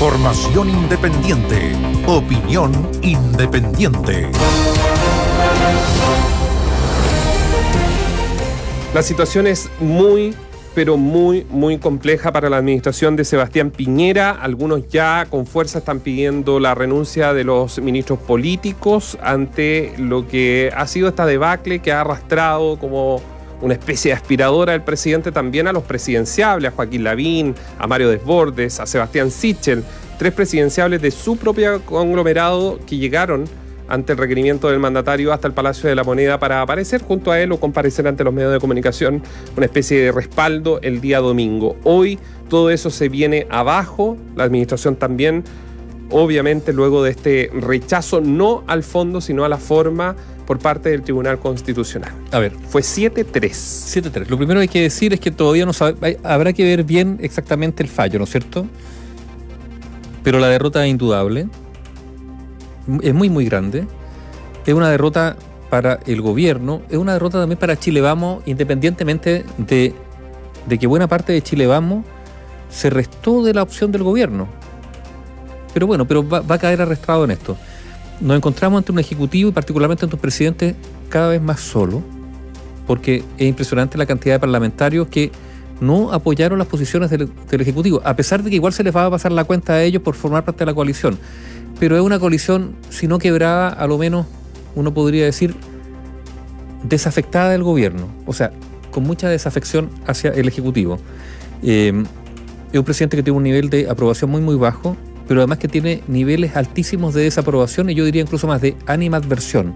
Información independiente. Opinión independiente. La situación es muy, pero muy, muy compleja para la administración de Sebastián Piñera. Algunos ya con fuerza están pidiendo la renuncia de los ministros políticos ante lo que ha sido esta debacle que ha arrastrado como una especie de aspiradora del presidente también a los presidenciables, a Joaquín Lavín, a Mario Desbordes, a Sebastián Sichel, tres presidenciables de su propio conglomerado que llegaron ante el requerimiento del mandatario hasta el Palacio de la Moneda para aparecer junto a él o comparecer ante los medios de comunicación, una especie de respaldo el día domingo. Hoy todo eso se viene abajo, la administración también, obviamente luego de este rechazo no al fondo, sino a la forma por parte del Tribunal Constitucional. A ver, fue 7-3. 7-3. Lo primero que hay que decir es que todavía no sabe, habrá que ver bien exactamente el fallo, ¿no es cierto? Pero la derrota es indudable es muy, muy grande. Es una derrota para el gobierno, es una derrota también para Chile Vamos, independientemente de, que buena parte de Chile Vamos se restó de la opción del gobierno. Pero bueno, pero va, a caer arrestado en esto. Nos encontramos ante un ejecutivo y particularmente ante un presidente cada vez más solo, porque es impresionante la cantidad de parlamentarios que no apoyaron las posiciones del, Ejecutivo, a pesar de que igual se les va a pasar la cuenta a ellos por formar parte de la coalición pero es una colisión, si no quebrada, a lo menos uno podría decir, desafectada del gobierno, o sea, con mucha desafección hacia el Ejecutivo. Eh, es un presidente que tiene un nivel de aprobación muy, muy bajo, pero además que tiene niveles altísimos de desaprobación y yo diría incluso más de animadversión.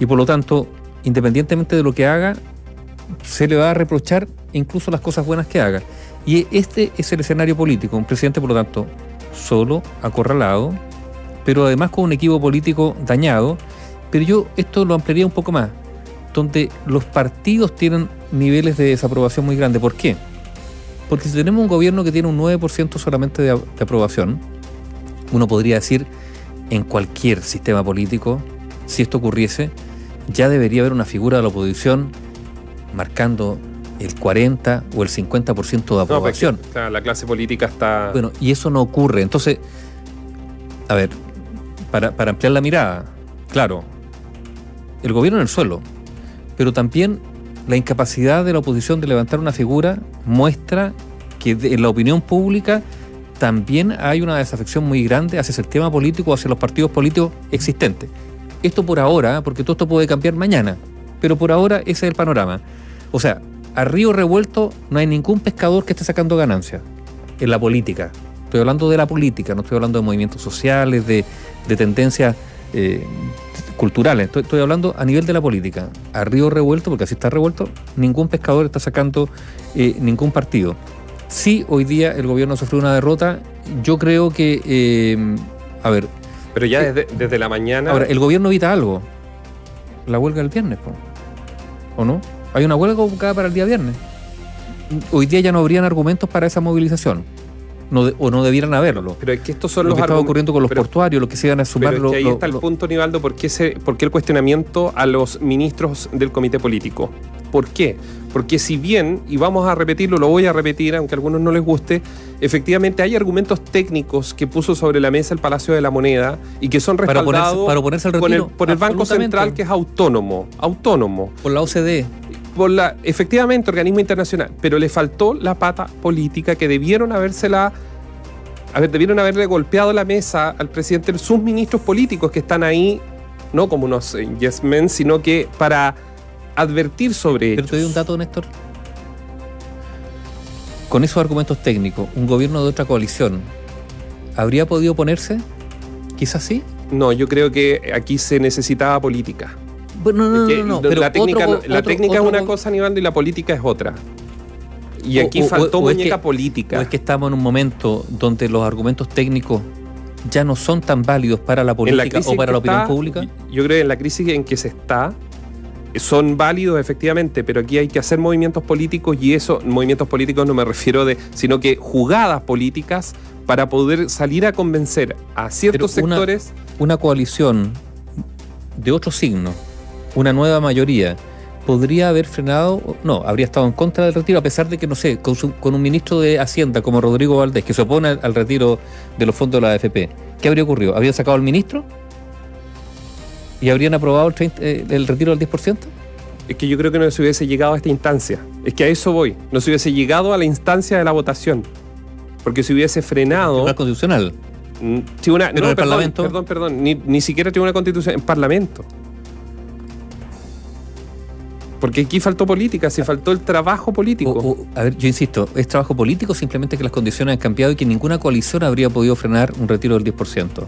Y por lo tanto, independientemente de lo que haga, se le va a reprochar incluso las cosas buenas que haga. Y este es el escenario político, un presidente, por lo tanto, solo, acorralado, pero además con un equipo político dañado. Pero yo esto lo ampliaría un poco más, donde los partidos tienen niveles de desaprobación muy grandes. ¿Por qué? Porque si tenemos un gobierno que tiene un 9% solamente de, de aprobación, uno podría decir, en cualquier sistema político, si esto ocurriese, ya debería haber una figura de la oposición marcando el 40 o el 50% de aprobación. No, la clase política está... Bueno, y eso no ocurre. Entonces, a ver, para, ampliar la mirada, claro, el gobierno en el suelo, pero también la incapacidad de la oposición de levantar una figura muestra que en la opinión pública también hay una desafección muy grande hacia el sistema político, hacia los partidos políticos existentes. Esto por ahora, porque todo esto puede cambiar mañana, pero por ahora ese es el panorama. O sea, a río revuelto no hay ningún pescador que esté sacando ganancias en la política. Estoy hablando de la política, no estoy hablando de movimientos sociales, de, tendencias eh, culturales. Estoy, hablando a nivel de la política. A río revuelto, porque así está revuelto, ningún pescador está sacando eh, ningún partido. Sí, hoy día el gobierno sufrió una derrota. Yo creo que, eh, a ver. Pero ya desde, desde, la mañana. Ahora, el gobierno evita algo. La huelga del viernes, ¿o no? Hay una huelga convocada para el día viernes. Hoy día ya no habrían argumentos para esa movilización o no debieran haberlo. Pero es que estos son lo los que estaba ocurriendo con los portuarios, lo que se iban a sumar. Pero ahí está el punto, Nivaldo, ¿por qué, ¿por qué el cuestionamiento a los ministros del comité político? ¿Por qué? Porque si bien, y vamos a repetirlo, lo voy a repetir, aunque a algunos no les guste, efectivamente hay argumentos técnicos que puso sobre la mesa el Palacio de la Moneda y que son respaldados para ponerse, al por el Banco Central, que es autónomo, autónomo. Por la OCDE por la, efectivamente, organismo internacional, pero le faltó la pata política que debieron habérsela, a ver, debieron haberle golpeado la mesa al presidente sus ministros políticos que están ahí, no como unos yes men, sino que para advertir sobre Pero te doy un dato, Néstor. Con esos argumentos técnicos, un gobierno de otra coalición, ¿habría podido ponerse? Quizás sí. No, yo creo que aquí se necesitaba política. Bueno, no, no, no, la técnica, la técnica es una cosa, Aníbal, y la política es otra. Y aquí faltó muñeca política. O es que estamos en un momento donde los argumentos técnicos ya no son tan válidos para la política o para la opinión pública. Yo creo que en la crisis en que se está, son válidos efectivamente, pero aquí hay que hacer movimientos políticos y eso, movimientos políticos no me refiero de, sino que jugadas políticas para poder salir a convencer a ciertos sectores. Una coalición de otro signo una nueva mayoría podría haber frenado, no, habría estado en contra del retiro, a pesar de que, no sé, con, su- con un ministro de Hacienda como Rodrigo Valdés, que se opone al, al retiro de los fondos de la AFP, ¿qué habría ocurrido? ¿Habrían sacado al ministro? ¿Y habrían aprobado el, 30 eh, el retiro del 10%? Es que yo creo que no se hubiese llegado a esta instancia. Es que a eso voy. No se hubiese llegado a la instancia de la votación. Porque si hubiese frenado. Tribunal Constitucional. Mm, tribuna- Pero no, el perdón, Parlamento- Perdón, perdón. Ni, ni siquiera tribunal constitucional, en Parlamento. Porque aquí faltó política, si faltó el trabajo político. O- o- a ver, yo insisto, ¿es trabajo político simplemente que las condiciones han cambiado y que ninguna coalición habría podido frenar un retiro del 10%?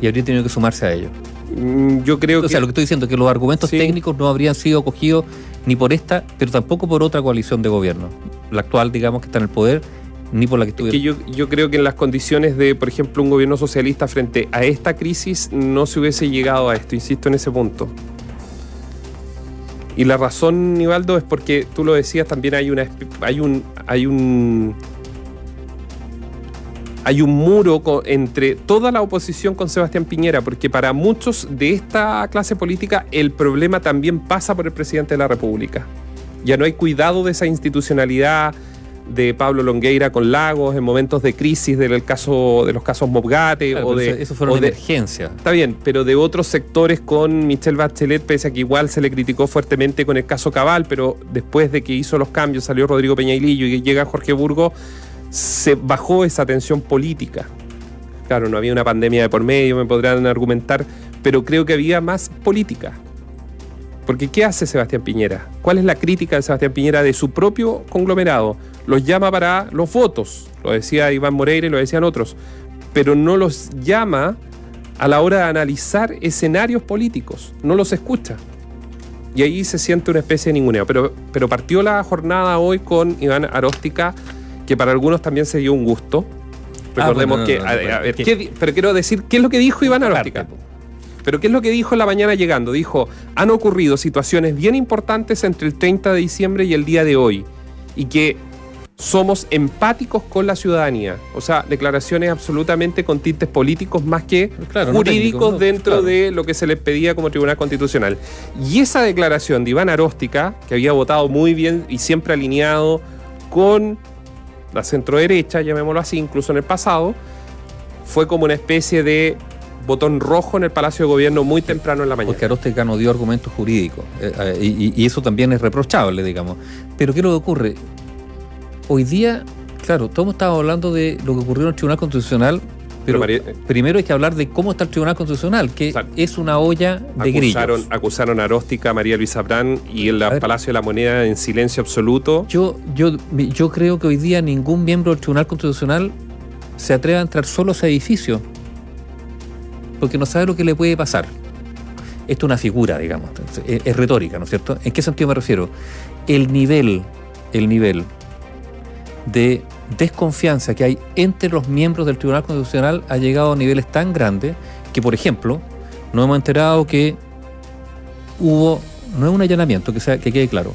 Y habría tenido que sumarse a ello. Mm, yo creo O que. sea, lo que estoy diciendo es que los argumentos Sí. técnicos no habrían sido acogidos ni por esta, pero tampoco por otra coalición de gobierno. La actual, digamos, que está en el poder, ni por la que que estuviera. yo, yo creo que en las condiciones de, por ejemplo, un gobierno socialista frente a esta crisis, no se hubiese llegado a esto, insisto en ese punto. Y la razón, Nivaldo, es porque tú lo decías, también hay una hay un hay un hay un muro entre toda la oposición con Sebastián Piñera, porque para muchos de esta clase política el problema también pasa por el presidente de la República. Ya no hay cuidado de esa institucionalidad de Pablo Longueira con Lagos en momentos de crisis del caso de los casos Mobgate Claro, o de eso- eso fueron o de- emergencias. Está bien, pero de otros sectores con Michelle Bachelet, pese a que igual se le criticó fuertemente con el caso Cabal, pero después de que hizo los cambios, salió Rodrigo Peñailillo y llega Jorge Burgo, se bajó esa tensión política. Claro, no había una pandemia de por medio, me podrán argumentar, pero creo que había más política. Porque ¿qué hace Sebastián Piñera? ¿Cuál es la crítica de Sebastián Piñera de su propio conglomerado? Los llama para los votos, lo decía Iván Moreira y lo decían otros, pero no los llama a la hora de analizar escenarios políticos, no los escucha. Y ahí se siente una especie de ninguneo. Pero, pero partió la jornada hoy con Iván Aróstica, que para algunos también se dio un gusto. Recordemos bueno, que, no, no, a- a bueno, ver, que- ¿qué di- pero quiero decir, ¿qué es lo que dijo Iván Aróstica? Pero ¿qué es lo que dijo en la mañana llegando? Dijo, han ocurrido situaciones bien importantes entre el 30 de diciembre y el día de hoy. Y que somos empáticos con la ciudadanía. O sea, declaraciones absolutamente con tintes políticos más que Claro, no jurídicos no, dentro claro. de lo que se les pedía como Tribunal Constitucional. Y esa declaración de Iván Aróstica, que había votado muy bien y siempre alineado con la centroderecha, llamémoslo así, incluso en el pasado, fue como una especie de botón rojo en el Palacio de Gobierno muy temprano en la mañana. Porque Aróstica no dio argumentos jurídicos. eh, eh, y, y eso también es reprochable, digamos. Pero ¿qué es lo que ocurre? Hoy día, claro, todos estamos hablando de lo que ocurrió en el Tribunal Constitucional, pero María- primero hay que hablar de cómo está el Tribunal Constitucional, que es una olla de acusaron, grillos. acusaron a Aróstica, a María Luisa Brand y el. Palacio de la Moneda en silencio absoluto. Yo, yo, yo creo que hoy día ningún miembro del Tribunal Constitucional se atreve a entrar solo a ese edificio, porque no sabe lo que le puede pasar. Esto es una figura, digamos, es, es retórica, ¿no es cierto? ¿En qué sentido me refiero? El nivel, el nivel de desconfianza que hay entre los miembros del Tribunal Constitucional ha llegado a niveles tan grandes que, por ejemplo, nos hemos enterado que hubo, no es un allanamiento, que, sea, que quede claro,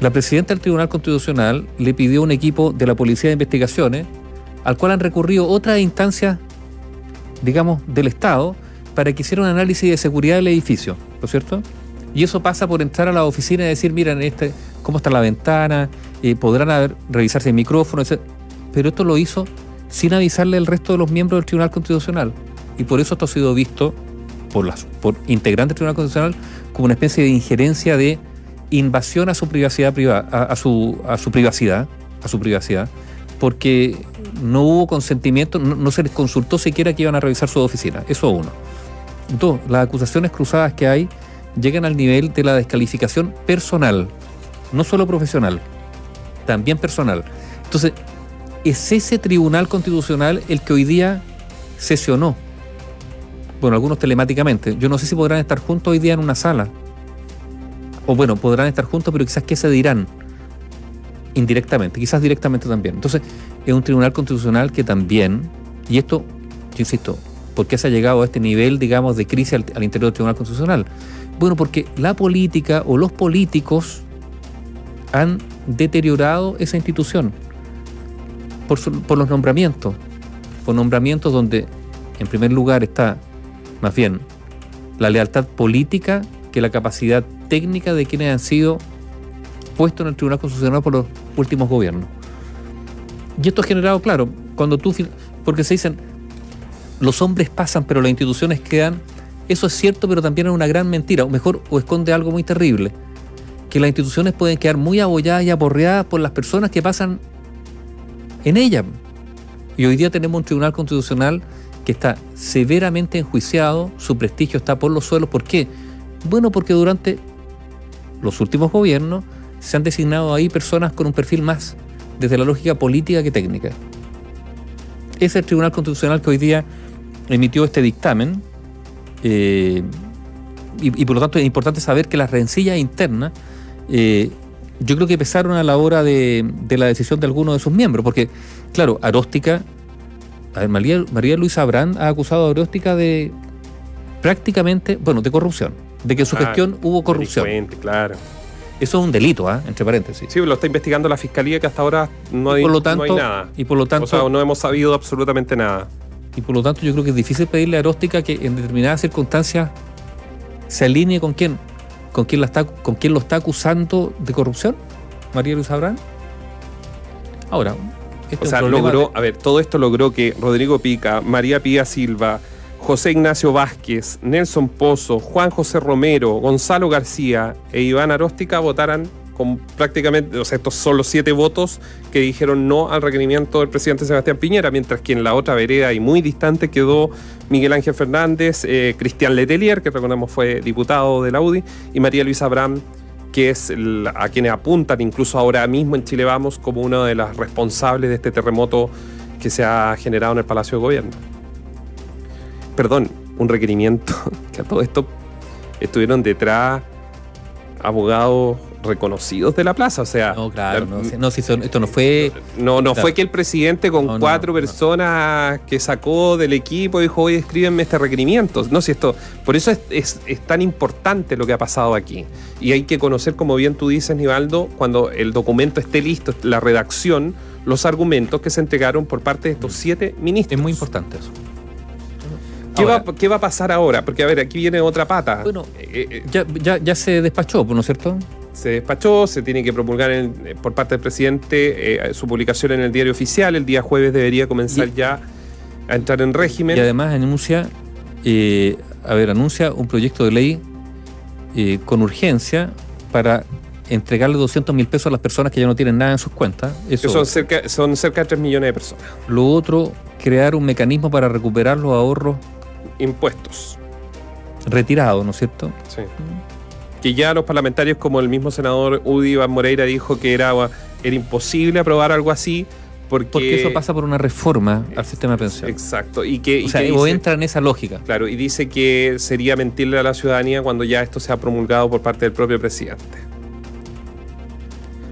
la presidenta del Tribunal Constitucional le pidió un equipo de la Policía de Investigaciones, al cual han recurrido otras instancias, digamos, del Estado, para que hiciera un análisis de seguridad del edificio, ¿no es cierto? Y eso pasa por entrar a la oficina y decir, miren, este, cómo está la ventana, eh, podrán revisarse el micrófono, etc. Pero esto lo hizo sin avisarle al resto de los miembros del Tribunal Constitucional. Y por eso esto ha sido visto por, las, por integrantes del Tribunal Constitucional como una especie de injerencia de invasión a su privacidad priva- a, a su, a su privacidad, a su privacidad, porque no hubo consentimiento, no, no se les consultó siquiera que iban a revisar su oficina. Eso uno. Dos, las acusaciones cruzadas que hay llegan al nivel de la descalificación personal, no solo profesional, también personal. Entonces, es ese tribunal constitucional el que hoy día sesionó. Bueno, algunos telemáticamente. Yo no sé si podrán estar juntos hoy día en una sala. O bueno, podrán estar juntos, pero quizás qué se dirán indirectamente, quizás directamente también. Entonces, es un tribunal constitucional que también, y esto, yo insisto, ¿por qué se ha llegado a este nivel, digamos, de crisis al, al interior del tribunal constitucional? Bueno, porque la política o los políticos han deteriorado esa institución por, su- por los nombramientos, por nombramientos donde en primer lugar está más bien la lealtad política que la capacidad técnica de quienes han sido puestos en el Tribunal Constitucional por los últimos gobiernos. Y esto ha generado, claro, cuando tú, porque se dicen, los hombres pasan, pero las instituciones quedan, eso es cierto, pero también es una gran mentira, o mejor, o esconde algo muy terrible, que las instituciones pueden quedar muy abolladas y aporreadas por las personas que pasan en ellas. Y hoy día tenemos un Tribunal Constitucional que está severamente enjuiciado, su prestigio está por los suelos. ¿Por qué? Bueno, porque durante los últimos gobiernos se han designado ahí personas con un perfil más desde la lógica política que técnica. Es el Tribunal Constitucional que hoy día emitió este dictamen eh, y, por lo tanto es importante saber que las rencillas internas eh, yo creo que pesaron a la hora de, la decisión de algunos de sus miembros, porque claro, Aróstica, María, María Luisa Abrán ha acusado a Aróstica de prácticamente, bueno, de corrupción, de que en su ah, gestión hubo corrupción. Claro. Eso es un delito, ¿ah? entre paréntesis. Sí, lo está investigando la fiscalía que hasta ahora no hay, nada. Y por lo tanto. O sea, no hemos sabido absolutamente nada. Y por lo tanto, yo creo que es difícil pedirle a Aróstica que en determinadas circunstancias se alinee con quién. ¿Con quién, la está, ¿Con quién lo está acusando de corrupción? María Luisa Abrán. Ahora, este o sea, logró, a ver, todo esto logró que Rodrigo Pica, María Pía Silva, José Ignacio Vázquez, Nelson Pozo, Juan José Romero, Gonzalo García e Iván Aróstica votaran con prácticamente, o sea, estos son los siete votos que dijeron no al requerimiento del presidente Sebastián Piñera, mientras que en la otra vereda y muy distante quedó Miguel Ángel Fernández, eh, Cristian Letelier, que recordemos fue diputado de la UDI, y María Luisa Abraham, que es a quienes apuntan incluso ahora mismo en Chile Vamos como una de las responsables de este terremoto que se ha generado en el Palacio de Gobierno. Perdón, un requerimiento que a todo esto estuvieron detrás abogados reconocidos de la plaza, o sea... No, claro, no, si esto no fue... No, no fue que el presidente con cuatro personas que sacó del equipo dijo, oye, escríbenme este requerimiento. No, si esto... Por eso es, es, tan importante lo que ha pasado aquí. Y hay que conocer, como bien tú dices, Nivaldo, cuando el documento esté listo, la redacción, los argumentos que se entregaron por parte de estos mm. siete ministros. Es muy importante eso. ¿Qué, va, a pasar ahora? Porque, a ver, aquí viene otra pata. Bueno, eh, eh, ya, se despachó, ¿no es cierto? Se despachó, se tiene que promulgar por parte del presidente eh, su publicación en el diario oficial. El día jueves debería comenzar ya a entrar en régimen. Y además anuncia, a ver, anuncia un proyecto de ley con urgencia para entregarle 200 mil pesos a las personas que ya no tienen nada en sus cuentas. Eso, son, cerca, son cerca de 3 millones de personas. Lo otro, crear un mecanismo para recuperar los ahorros impuestos. Retirado, ¿no es cierto? Sí. Que ya los parlamentarios, como el mismo senador Udi Van Moreira dijo que era, era imposible aprobar algo así. Porque, eso pasa por una reforma al sistema de pensión. Exacto. Y que, o sea, entra en esa lógica. Claro, y dice que sería mentirle a la ciudadanía cuando ya esto sea promulgado por parte del propio presidente.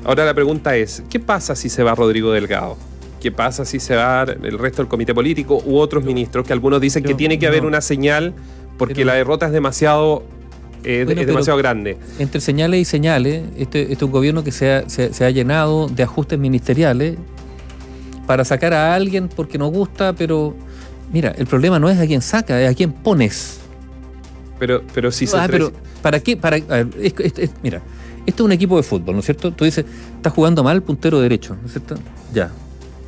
Ahora la pregunta es, ¿qué pasa si se va Rodrigo Delgado? ¿Qué pasa si se va el resto del comité político u otros ministros? Que algunos dicen que tiene que haber una señal porque la derrota es demasiado, eh, es demasiado grande. Entre señales y señales, este, este es un gobierno que se ha, se, ha llenado de ajustes ministeriales para sacar a alguien porque nos gusta, pero mira, el problema no es a quién saca, es a quién pones. Pero, pero si ah, pero ¿para qué? Para, mira, esto es un equipo de fútbol, ¿no es cierto? Tú dices, está jugando mal el puntero derecho, ¿no es cierto? Ya,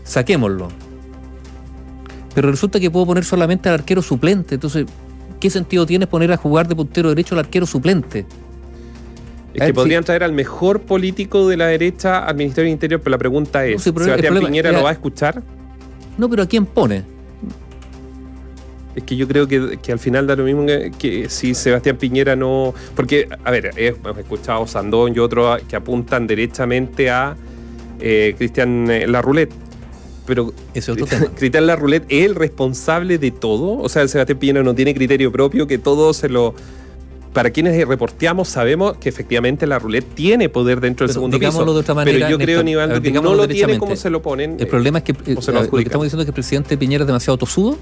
saquémoslo. Pero resulta que puedo poner solamente al arquero suplente. Entonces, ¿qué sentido tiene poner a jugar de puntero derecho al arquero suplente? Es que podrían traer al mejor político de la derecha al Ministerio del Interior, pero la pregunta es, ¿Sebastián Piñera lo va a escuchar? No, pero ¿a quién pone? Es que yo creo que, al final da lo mismo que, si Sebastián Piñera no. Porque, a ver, hemos escuchado Sandón y otros que apuntan derechamente a eh, Cristian eh, Larroulet pero Ese otro tema. Cristian Larroulet es el responsable de todo. O sea, Sebastián Piñera no tiene criterio propio, que todo se lo. Para quienes reporteamos, sabemos que efectivamente la roulette tiene poder dentro del segundo piso. De otra manera, pero yo creo, Nivaldo, que no lo tiene como se lo ponen. El problema es que, eh, lo que estamos diciendo es que el presidente Piñera es demasiado tosudo.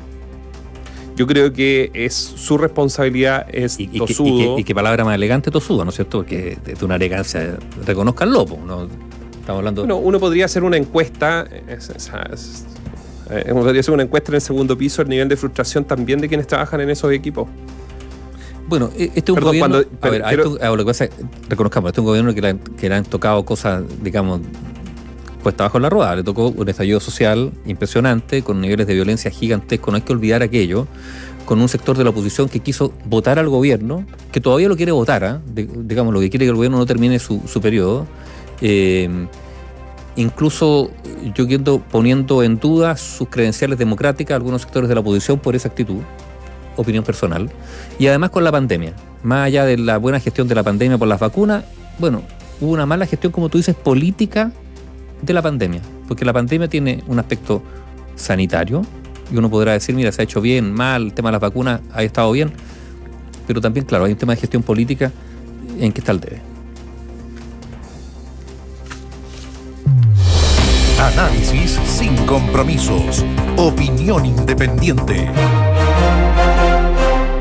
Yo creo que es su responsabilidad es y, tosudo. Y, qué palabra más elegante tosudo, ¿no es cierto? Porque de una elegancia, reconozca el lobo, ¿no? Estamos hablando. Bueno, uno podría hacer una encuesta. Eh, podría hacer una encuesta en el segundo piso, el nivel de frustración también de quienes trabajan en esos equipos. Bueno, e- este es un Perdón, gobierno. cuando- a pero ver, quiero- esto- a lo que pasa es, reconozcamos, este es un gobierno que le, han, que le han tocado cosas, digamos, puesta bajo la rueda. Le tocó un estallido social impresionante, con niveles de violencia gigantescos. No hay que olvidar aquello, con un sector de la oposición que quiso votar al gobierno, que todavía lo quiere votar, ¿ah? De- digamos, lo que quiere que el gobierno no termine su, su periodo. Eh, incluso yo quiero poniendo en duda sus credenciales democráticas algunos sectores de la oposición por esa actitud, opinión personal, y además con la pandemia. Más allá de la buena gestión de la pandemia por las vacunas, bueno, hubo una mala gestión, como tú dices, política de la pandemia, porque la pandemia tiene un aspecto sanitario, y uno podrá decir, mira, se ha hecho bien, mal, el tema de las vacunas ha estado bien, pero también, claro, hay un tema de gestión política en que está el debe. Análisis sin compromisos. Opinión independiente.